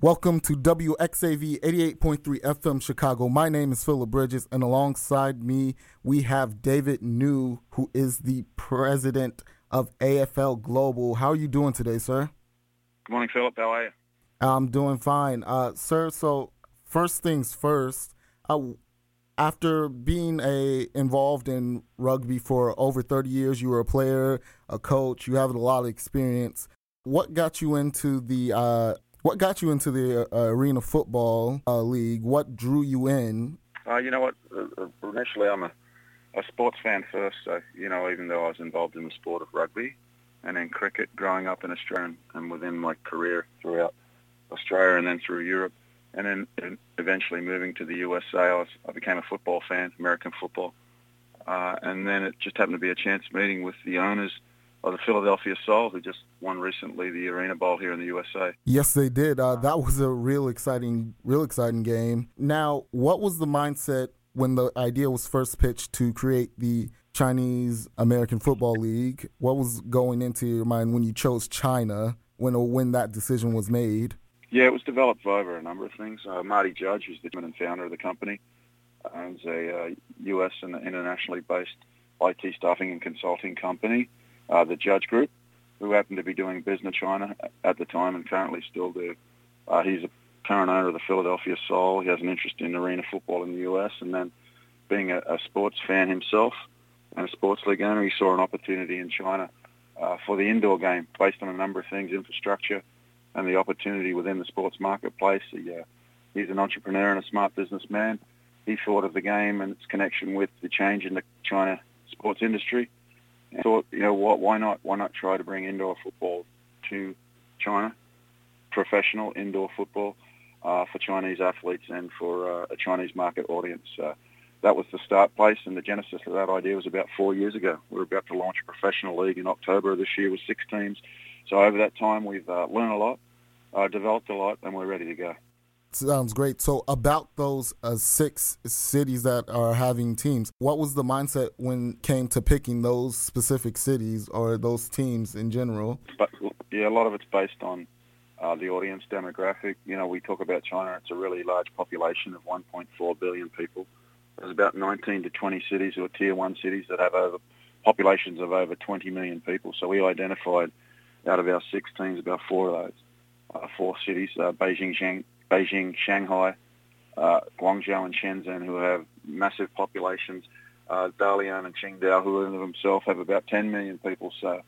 Welcome to WXAV 88.3 FM Chicago. My name is Philip Bridges, and alongside me, we have David Niu, who is the president of AFL Global. How are you doing today, sir? Good morning, Philip. How are you? I'm doing fine. Uh, sir, so first things first, uh, after being a involved in rugby for over 30 years, you were a player, a coach, you have a lot of experience. What got you into the uh, what got you into the uh, arena football uh, league? What drew you in? Uh, you know what? Uh, uh, initially, I'm a, a sports fan first. So, you know, even though I was involved in the sport of rugby and in cricket growing up in Australia and within my career throughout Australia and then through Europe, and then and eventually moving to the USA, I, was, I became a football fan, American football. Uh, and then it just happened to be a chance meeting with the owners of the Philadelphia Soul, who just won recently the Arena Bowl here in the USA. Yes, they did. Uh, that was a real exciting, real exciting game. Now, what was the mindset when the idea was first pitched to create the Chinese American Football League? What was going into your mind when you chose China? When or when that decision was made? Yeah, it was developed over a number of things. Uh, Marty Judge, who's the chairman and founder of the company, owns a uh, U.S. and internationally based IT staffing and consulting company uh, the Judge Group, who happened to be doing business in China at the time and currently still do. Uh, he's a current owner of the Philadelphia Soul. He has an interest in arena football in the U.S. and then being a, a sports fan himself and a sports league owner, he saw an opportunity in China uh, for the indoor game based on a number of things, infrastructure and the opportunity within the sports marketplace. He, uh, he's an entrepreneur and a smart businessman. He thought of the game and its connection with the change in the China sports industry and thought, you know what, why not? Why not try to bring indoor football to China, professional indoor football uh, for Chinese athletes and for uh, a Chinese market audience. Uh, that was the start place, and the genesis of that idea was about four years ago. We were about to launch a professional league in October of this year with six teams. So over that time, we've uh, learned a lot, uh, developed a lot, and we're ready to go. Sounds great. So, about those uh, six cities that are having teams, what was the mindset when came to picking those specific cities or those teams in general? But yeah, a lot of it's based on uh, the audience demographic. You know, we talk about China; it's a really large population of 1.4 billion people. There's about 19 to 20 cities or tier one cities that have over populations of over 20 million people. So we identified out of our six teams about four of those, uh, four cities: uh, Beijing, Shanghai. Beijing, Shanghai, uh, Guangzhou and Shenzhen, who have massive populations. Uh, Dalian and Qingdao, who in themselves have about 10 million people. So,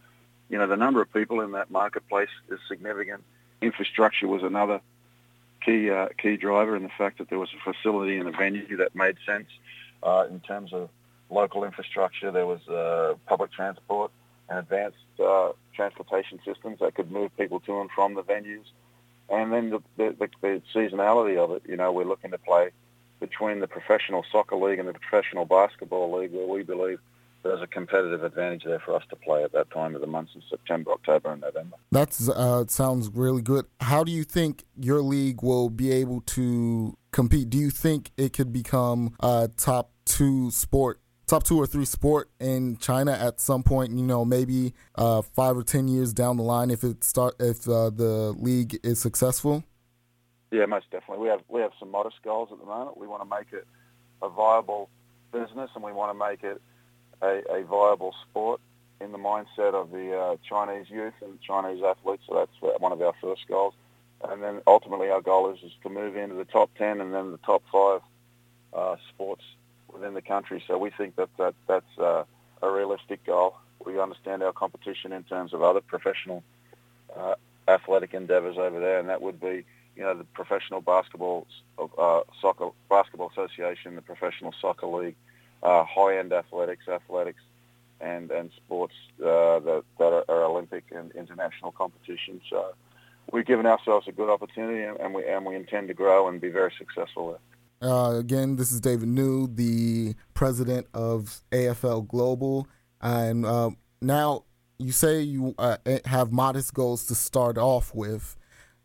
you know, the number of people in that marketplace is significant. Infrastructure was another key uh, key driver in the fact that there was a facility and a venue that made sense uh, in terms of local infrastructure. There was uh, public transport and advanced uh, transportation systems that could move people to and from the venues. And then the, the, the, seasonality of it, you know, we're looking to play between the professional soccer league and the professional basketball league where we believe there's a competitive advantage there for us to play at that time of the months in September, October, and November. That uh, sounds really good. How do you think your league will be able to compete? Do you think it could become a top two sport top two or three sport in China at some point. You know, maybe uh, five or ten years down the line, if it start if uh, the league is successful. Yeah, most definitely. We have we have some modest goals at the moment. We want to make it a viable business, and we want to make it a, a viable sport in the mindset of the uh, Chinese youth and Chinese athletes. So that's one of our first goals. And then ultimately our goal is, is to move into the top 10 and then the top five uh, sports within the country. So we think that, that that's uh, a realistic goal. We understand our competition in terms of other professional uh, athletic endeavours over there, and that would be, you know, the professional basketball uh, soccer basketball association, the professional soccer league, uh, high-end athletics, athletics, and and sports uh, that, that are, Olympic and international competitions. So we've given ourselves a good opportunity, and we and we intend to grow and be very successful there. Uh, again, this is David Niu, the president of AFL Global. And uh, now you say you uh, have modest goals to start off with.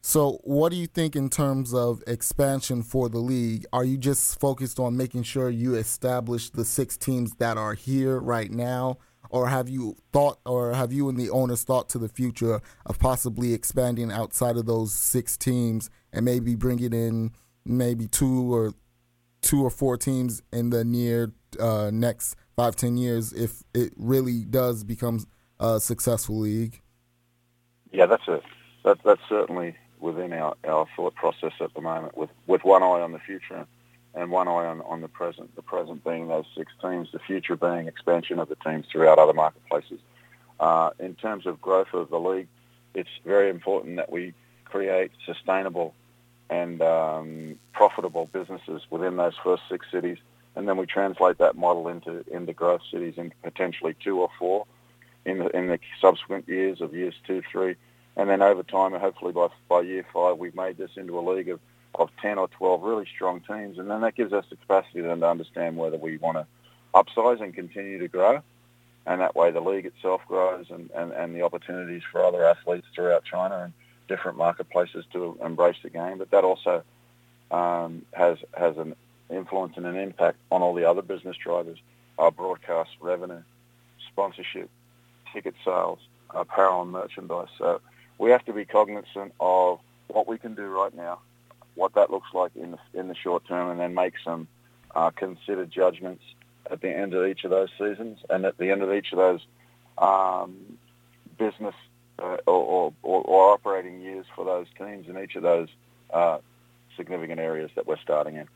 So, what do you think in terms of expansion for the league? Are you just focused on making sure you establish the six teams that are here right now? or have you thought, or have you and the owners thought to the future of possibly expanding outside of those six teams and maybe bringing in maybe two or two or four teams in the near uh, next five ten years if it really does become a successful league? Yeah, that's a that, that's certainly within our, our thought process at the moment, with with one eye on the future and one eye on, on the present. The present being those six teams, the future being expansion of the teams throughout other marketplaces. Uh, in terms of growth of the league, it's very important that we create sustainable and um, profitable businesses within those first six cities, and then we translate that model into into growth cities, into potentially two or four in the in the subsequent years of years two, three, and then over time, and hopefully by by year five, we've made this into a league of of 10 or 12 really strong teams, and then that gives us the capacity then to understand whether we want to upsize and continue to grow, and that way the league itself grows and, and, and the opportunities for other athletes throughout China and different marketplaces to embrace the game. But that also um, has has an influence and an impact on all the other business drivers, our broadcast revenue, sponsorship, ticket sales, apparel and merchandise. So we have to be cognizant of what we can do right now, what that looks like in the, in the short term, and then make some uh, considered judgments at the end of each of those seasons and at the end of each of those um, business uh, or, or, or, operating years for those teams in each of those uh, significant areas that we're starting in.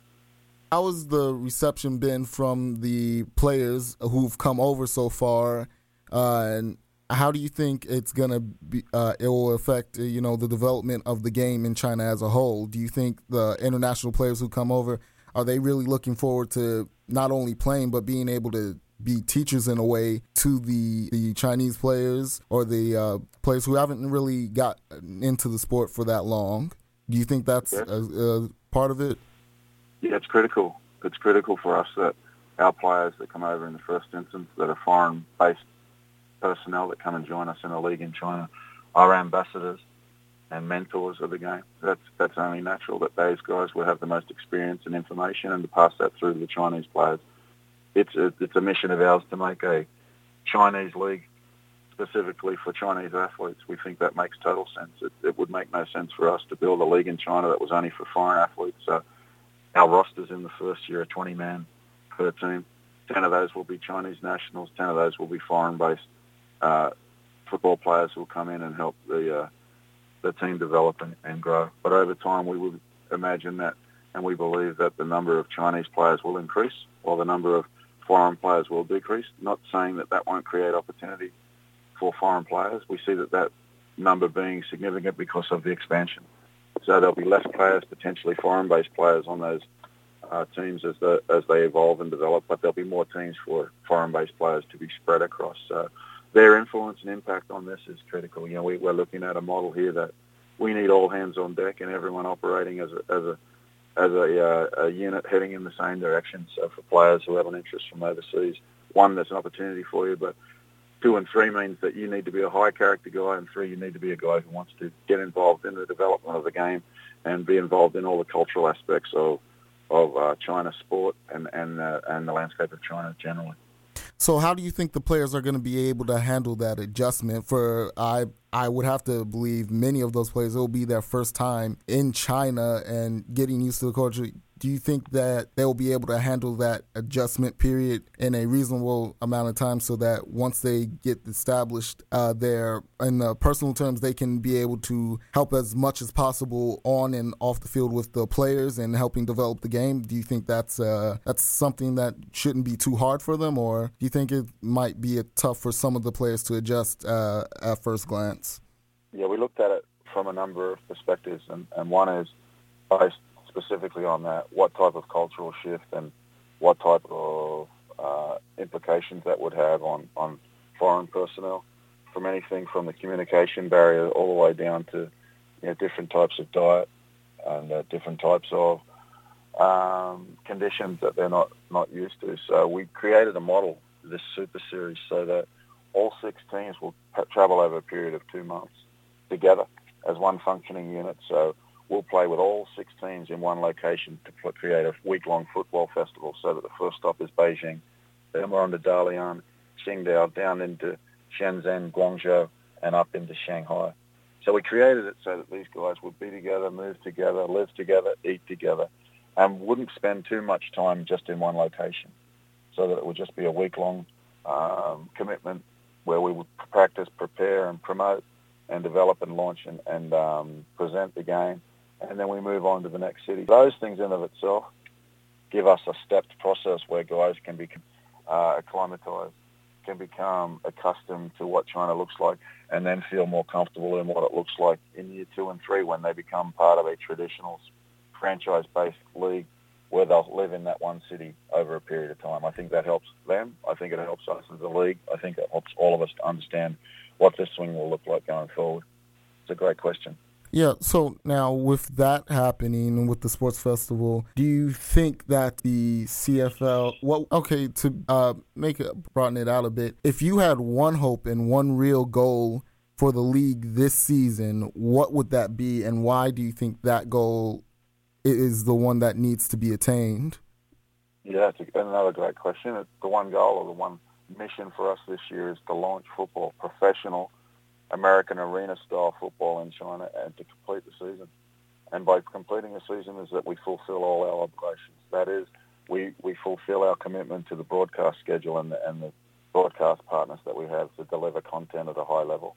How has the reception been from the players who've come over so far, uh, and how do you think it's gonna be? Uh, it will affect uh, you know the development of the game in China as a whole. Do you think the international players who come over are they really looking forward to not only playing but being able to be teachers in a way to the the Chinese players or the uh, players who haven't really got into the sport for that long? Do you think that's a, a part of it? Yeah, it's critical. It's critical for us that our players that come over in the first instance that are foreign-based personnel that come and join us in a league in China are ambassadors and mentors of the game. That's that's only natural that those guys will have the most experience and information and to pass that through to the Chinese players. It's a, it's a mission of ours to make a Chinese league specifically for Chinese athletes. We think that makes total sense. It, it would make no sense for us to build a league in China that was only for foreign athletes. So our rosters in the first year are 20 man per team. 10 of those will be Chinese nationals. 10 of those will be foreign-based uh, football players who will come in and help the uh, the team develop and, and grow. But over time, we would imagine that, and we believe that the number of Chinese players will increase, while the number of foreign players will decrease. Not saying that that won't create opportunity for foreign players. We see that that number being significant because of the expansion. So there'll be less players, potentially foreign-based players on those uh, teams as, the, as they evolve and develop, but there'll be more teams for foreign-based players to be spread across. So their influence and impact on this is critical. You know, we, we're looking at a model here that we need all hands on deck and everyone operating as a, as a as a, uh, a unit heading in the same direction. So for players who have an interest from overseas, one, there's an opportunity for you, but two and three means that you need to be a high character guy, and three, you need to be a guy who wants to get involved in the development of the game and be involved in all the cultural aspects of of uh, China sport and and uh, and the landscape of China generally. So, how do you think the players are going to be able to handle that adjustment? For I, I would have to believe many of those players it will be their first time in China and getting used to the culture do you think that they'll be able to handle that adjustment period in a reasonable amount of time so that once they get established uh, there in the personal terms they can be able to help as much as possible on and off the field with the players and helping develop the game? Do you think that's uh, that's something that shouldn't be too hard for them or do you think it might be tough for some of the players to adjust uh, at first glance? Yeah we looked at it from a number of perspectives and, and one is specifically on that, what type of cultural shift and what type of uh, implications that would have on, on foreign personnel, from anything from the communication barrier all the way down to you know, different types of diet and uh, different types of um, conditions that they're not, not used to. So we created a model, this Super Series, so that all six teams will travel over a period of two months together as one functioning unit. So we'll play with all six teams in one location to create a week-long football festival so that the first stop is Beijing. Then we're on to Dalian, Qingdao down into Shenzhen, Guangzhou, and up into Shanghai. So we created it so that these guys would be together, move together, live together, eat together, and wouldn't spend too much time just in one location. So that it would just be a week-long um, commitment where we would practice, prepare, and promote, and develop and launch and, and um, present the game, and then we move on to the next city. Those things in of itself give us a stepped process where guys can be uh, acclimatized, can become accustomed to what China looks like, and then feel more comfortable in what it looks like in year two and three when they become part of a traditional franchise-based league where they'll live in that one city over a period of time. I think that helps them. I think it helps us as a league. I think it helps all of us to understand what this swing will look like going forward. It's a great question. Yeah, so now with that happening and with the sports festival, do you think that the CFL, well, okay, to uh, make it, broaden it out a bit, if you had one hope and one real goal for the league this season, what would that be and why do you think that goal is the one that needs to be attained? Yeah, it's another great question. The one goal or the one mission for us this year is to launch football, professional American arena-style football in China and to complete the season. And by completing the season is that we fulfill all our obligations. That is, we, we fulfill our commitment to the broadcast schedule and the, and the broadcast partners that we have to deliver content at a high level.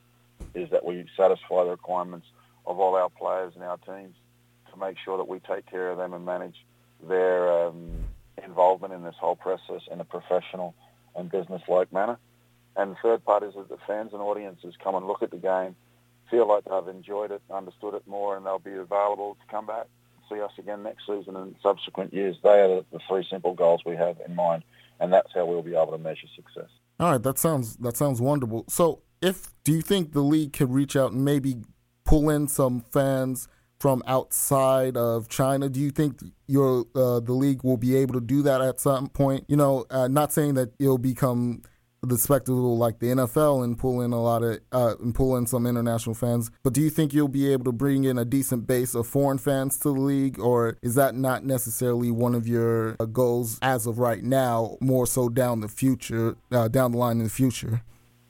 Is that we satisfy the requirements of all our players and our teams to make sure that we take care of them and manage their um, involvement in this whole process in a professional and business-like manner. And the third part is that the fans and audiences come and look at the game, feel like they've enjoyed it, understood it more, and they'll be available to come back, see us again next season and subsequent years. They are the, three simple goals we have in mind, and that's how we'll be able to measure success. All right, that sounds that sounds wonderful. So, if do you think the league could reach out and maybe pull in some fans from outside of China? Do you think your uh, the league will be able to do that at some point? You know, uh, not saying that it'll become the spectacle like the NFL and pull in a lot of uh, and pull in some international fans. But do you think you'll be able to bring in a decent base of foreign fans to the league, or is that not necessarily one of your uh, goals as of right now? More so down the future, uh, down the line in the future.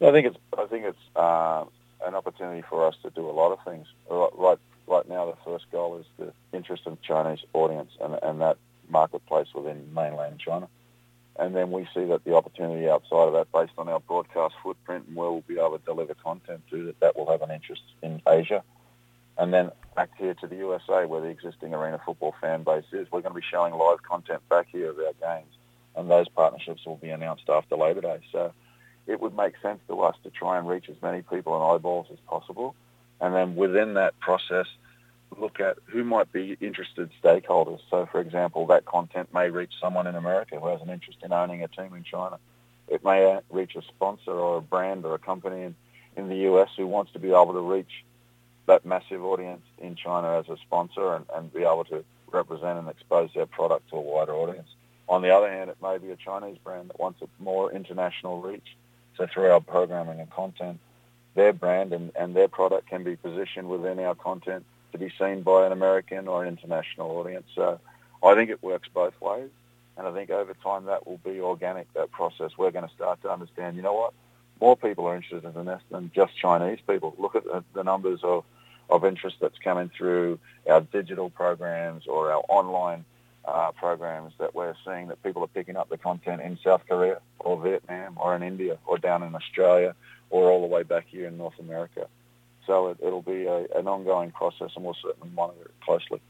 I think it's I think it's uh, an opportunity for us to do a lot of things. Right right now, the first goal is the interest of Chinese audience and and that marketplace within mainland China. And then we see that the opportunity outside of that, based on our broadcast footprint and where we'll be able to deliver content to, that that will have an interest in Asia. And then back here to the USA, where the existing arena football fan base is, we're going to be showing live content back here of our games. And those partnerships will be announced after Labor Day. So it would make sense to us to try and reach as many people and eyeballs as possible. And then within that process, look at who might be interested stakeholders. So, for example, that content may reach someone in America who has an interest in owning a team in China. It may uh, reach a sponsor or a brand or a company in, in the US who wants to be able to reach that massive audience in China as a sponsor and, and be able to represent and expose their product to a wider audience. On the other hand, it may be a Chinese brand that wants a more international reach. So through our programming and content, their brand and, and their product can be positioned within our content to be seen by an American or an international audience. So I think it works both ways. And I think over time that will be organic, that process. We're going to start to understand, you know what, more people are interested in this than just Chinese people. Look at the, numbers of, of interest that's coming through our digital programs or our online uh, programs that we're seeing that people are picking up the content in South Korea or Vietnam or in India or down in Australia or all the way back here in North America. So it, will be a, an ongoing process, and we'll certainly monitor it closely.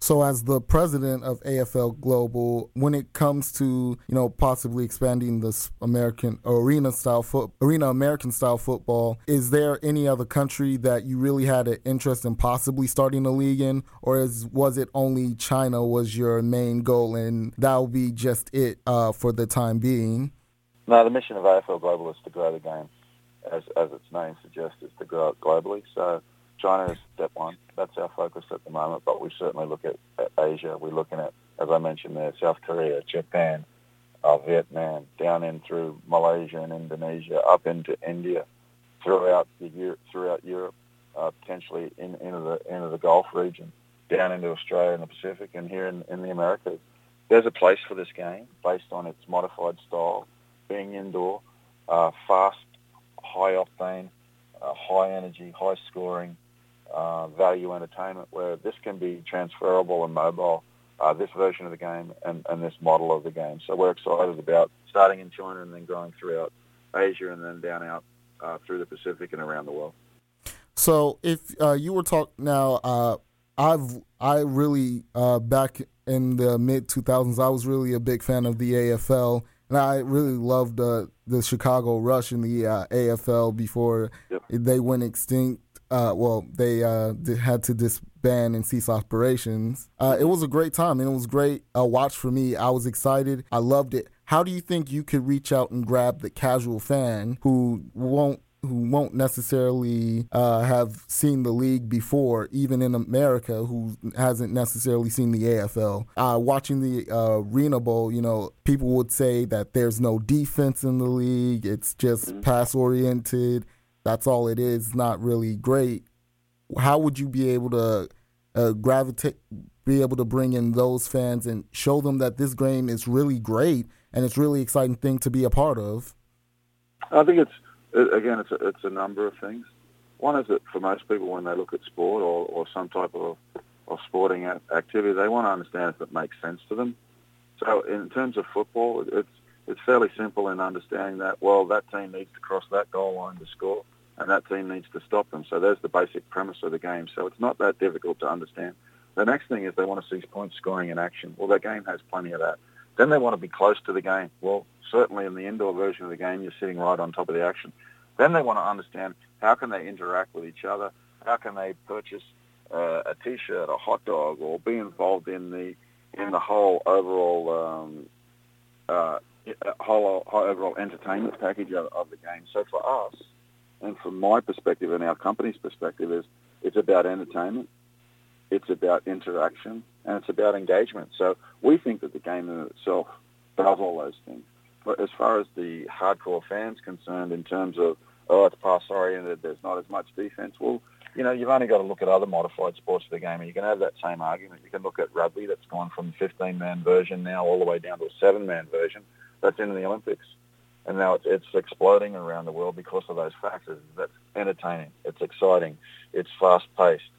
So, as the president of AFL Global, when it comes to you know possibly expanding this American arena style foot arena American style football, is there any other country that you really had an interest in possibly starting a league in, or is was it only China was your main goal and that will be just it uh, for the time being? No, the mission of AFL Global is to grow the game as, as its name suggests, is to grow it globally. So China is step one. That's our focus at the moment, but we certainly look at, at Asia. We're looking at, as I mentioned there, South Korea, Japan, uh, Vietnam, down in through Malaysia and Indonesia, up into India, throughout the throughout Europe, uh, potentially in, into the into the Gulf region, down into Australia and the Pacific, and here in, in the Americas. There's a place for this game based on its modified style, being indoor, uh, fast, high octane, uh, high energy, high scoring, uh, value entertainment, where this can be transferable and mobile, uh, this version of the game and, and this model of the game. So we're excited about starting in China and then growing throughout Asia and then down out uh, through the Pacific and around the world. So if uh, you were talking now, uh, I've I really uh, back in the mid 2000s, I was really a big fan of the AFL, and I really loved the Chicago Rush in the uh, AFL before yep. they went extinct. Uh, well, they uh, had to disband and cease operations. it was a great time, and it was great a watch for me. I was excited. I loved it. How do you think you could reach out and grab the casual fan who won't who won't necessarily uh, have seen the league before, even in America, who hasn't necessarily seen the AFL. Uh, watching the uh, Arena Bowl, you know, people would say that there's no defense in the league. It's just mm-hmm. pass oriented. That's all it is. Not really great. How would you be able to uh, gravitate, be able to bring in those fans and show them that this game is really great and it's really exciting thing to be a part of? I think it's again, it's a, it's a number of things. One is that for most people, when they look at sport or, or some type of, of sporting activity, they want to understand if it makes sense to them. So in terms of football, it's it's fairly simple in understanding that, well, that team needs to cross that goal line to score, and that team needs to stop them. So there's the basic premise of the game. So it's not that difficult to understand. The next thing is they want to see point scoring in action. Well, their game has plenty of that. Then they want to be close to the game. Well, certainly in the indoor version of the game, you're sitting right on top of the action. Then they want to understand how can they interact with each other, how can they purchase uh, a T-shirt, a hot dog, or be involved in the in the whole overall um, uh, whole, whole overall entertainment package of, of the game. So for us, and from my perspective and our company's perspective, is it's about entertainment, it's about interaction, and it's about engagement. So we think that the game in itself does all those things. But as far as the hardcore fans concerned, in terms of oh, it's pass oriented, there's not as much defence. Well, you know, you've only got to look at other modified sports of the game, and you can have that same argument. You can look at rugby that's gone from 15-man version now all the way down to a seven-man version that's in the Olympics, and now it's, it's exploding around the world because of those factors. That's entertaining, it's exciting, it's fast-paced,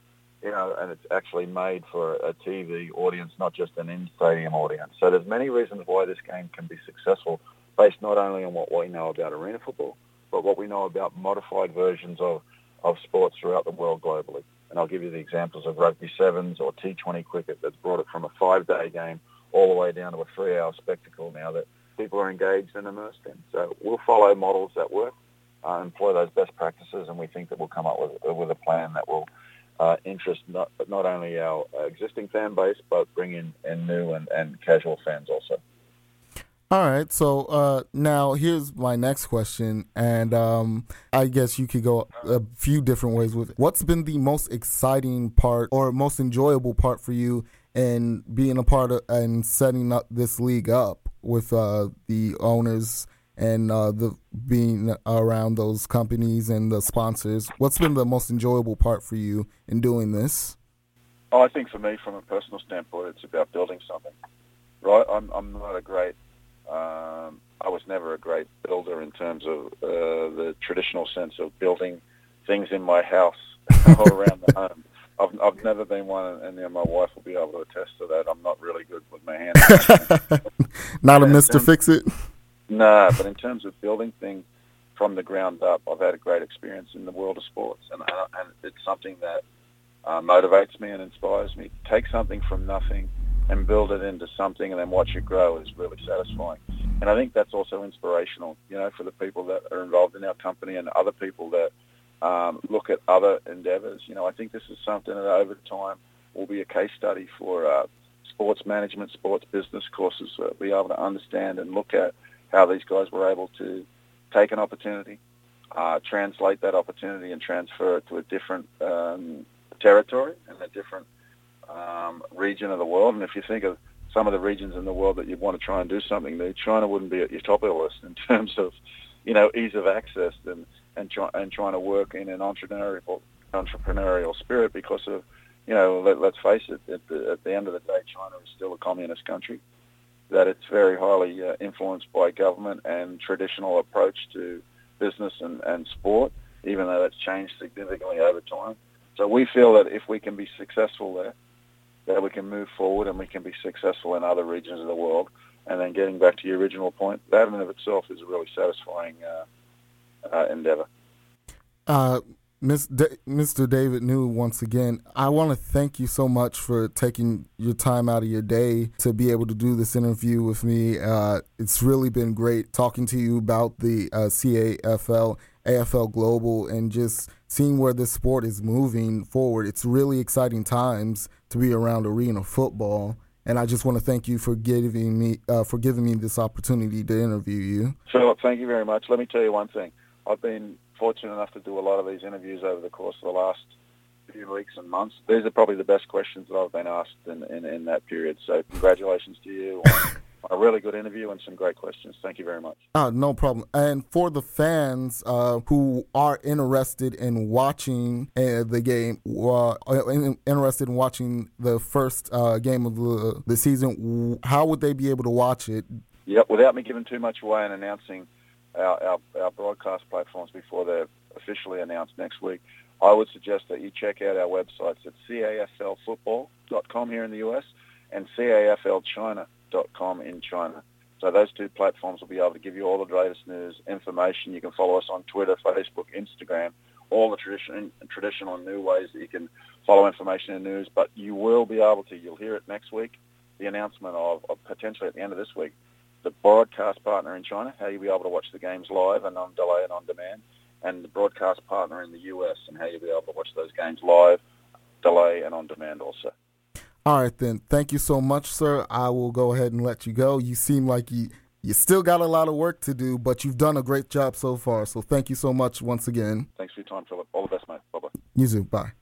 you know, and it's actually made for a TV audience, not just an in-stadium audience. So there's many reasons why this game can be successful based not only on what we know about arena football, but what we know about modified versions of, of sports throughout the world globally. And I'll give you the examples of rugby sevens or T20 cricket that's brought it from a five-day game all the way down to a three-hour spectacle now that people are engaged and immersed in. So we'll follow models that work, uh, employ those best practices, and we think that we'll come up with, with a plan that will uh, interest not, not only our existing fan base, but bring in, in new and, and casual fans also. All right, so uh, now here's my next question, and um, I guess you could go a few different ways with it. What's been the most exciting part or most enjoyable part for you in being a part of and setting up this league up with uh, the owners and uh, the being around those companies and the sponsors? What's been the most enjoyable part for you in doing this? Oh, I think for me, from a personal standpoint, it's about building something. Right, I'm I'm not a great um, I was never a great builder in terms of uh, the traditional sense of building things in my house or around the home. I've, I've never been one, and you my wife will be able to attest to that. I'm not really good with my hands. not a Mister Fix It. No, but in terms of building things from the ground up, I've had a great experience in the world of sports, and, uh, and it's something that uh, motivates me and inspires me. Take something from nothing and build it into something and then watch it grow is really satisfying. And I think that's also inspirational, you know, for the people that are involved in our company and other people that um, look at other endeavors. You know, I think this is something that over time will be a case study for uh, sports management, sports business courses, uh, be able to understand and look at how these guys were able to take an opportunity, uh, translate that opportunity and transfer it to a different um, territory and a different um, region of the world. And if you think of some of the regions in the world that you'd want to try and do something there, China wouldn't be at your top of the list in terms of, you know, ease of access and and, try, and trying to work in an entrepreneurial entrepreneurial spirit because of, you know, let, us face it, at the, at the end of the day, China is still a communist country. That it's very highly uh, influenced by government and traditional approach to business and, and sport, even though that's changed significantly over time. So we feel that if we can be successful there, that we can move forward and we can be successful in other regions of the world. And then getting back to your original point, that in of itself is a really satisfying uh, uh, endeavor. Uh, Mr. David Niu, once again, I want to thank you so much for taking your time out of your day to be able to do this interview with me. Uh, it's really been great talking to you about the uh, CAFL, AFL Global, and just seeing where this sport is moving forward. It's really exciting times to be around arena football. And I just want to thank you for giving me uh, for giving me this opportunity to interview you. Philip, thank you very much. Let me tell you one thing. I've been fortunate enough to do a lot of these interviews over the course of the last few weeks and months. These are probably the best questions that I've been asked in, in, in that period. So congratulations to you on, a really good interview and some great questions. Thank you very much. Uh, no problem. And for the fans uh, who are interested in watching uh, the game, uh, interested in watching the first uh, game of the, the season, how would they be able to watch it? Yep, without me giving too much away and announcing – our, our, our broadcast platforms before they're officially announced next week, I would suggest that you check out our websites at caflfootball.com here in the US and caflchina.com in China. So those two platforms will be able to give you all the latest news, information. You can follow us on Twitter, Facebook, Instagram, all the tradition, traditional and new ways that you can follow information and news. But you will be able to, you'll hear it next week, the announcement of, of potentially at the end of this week, the broadcast partner in China, how you'll be able to watch the games live and on delay and on demand, and the broadcast partner in the US and how you'll be able to watch those games live, delay, and on demand also. All right, then. Thank you so much, sir. I will go ahead and let you go. You seem like you you still got a lot of work to do, but you've done a great job so far. So thank you so much once again. Thanks for your time, Philip. All the best, mate. Bye bye. You too. Bye.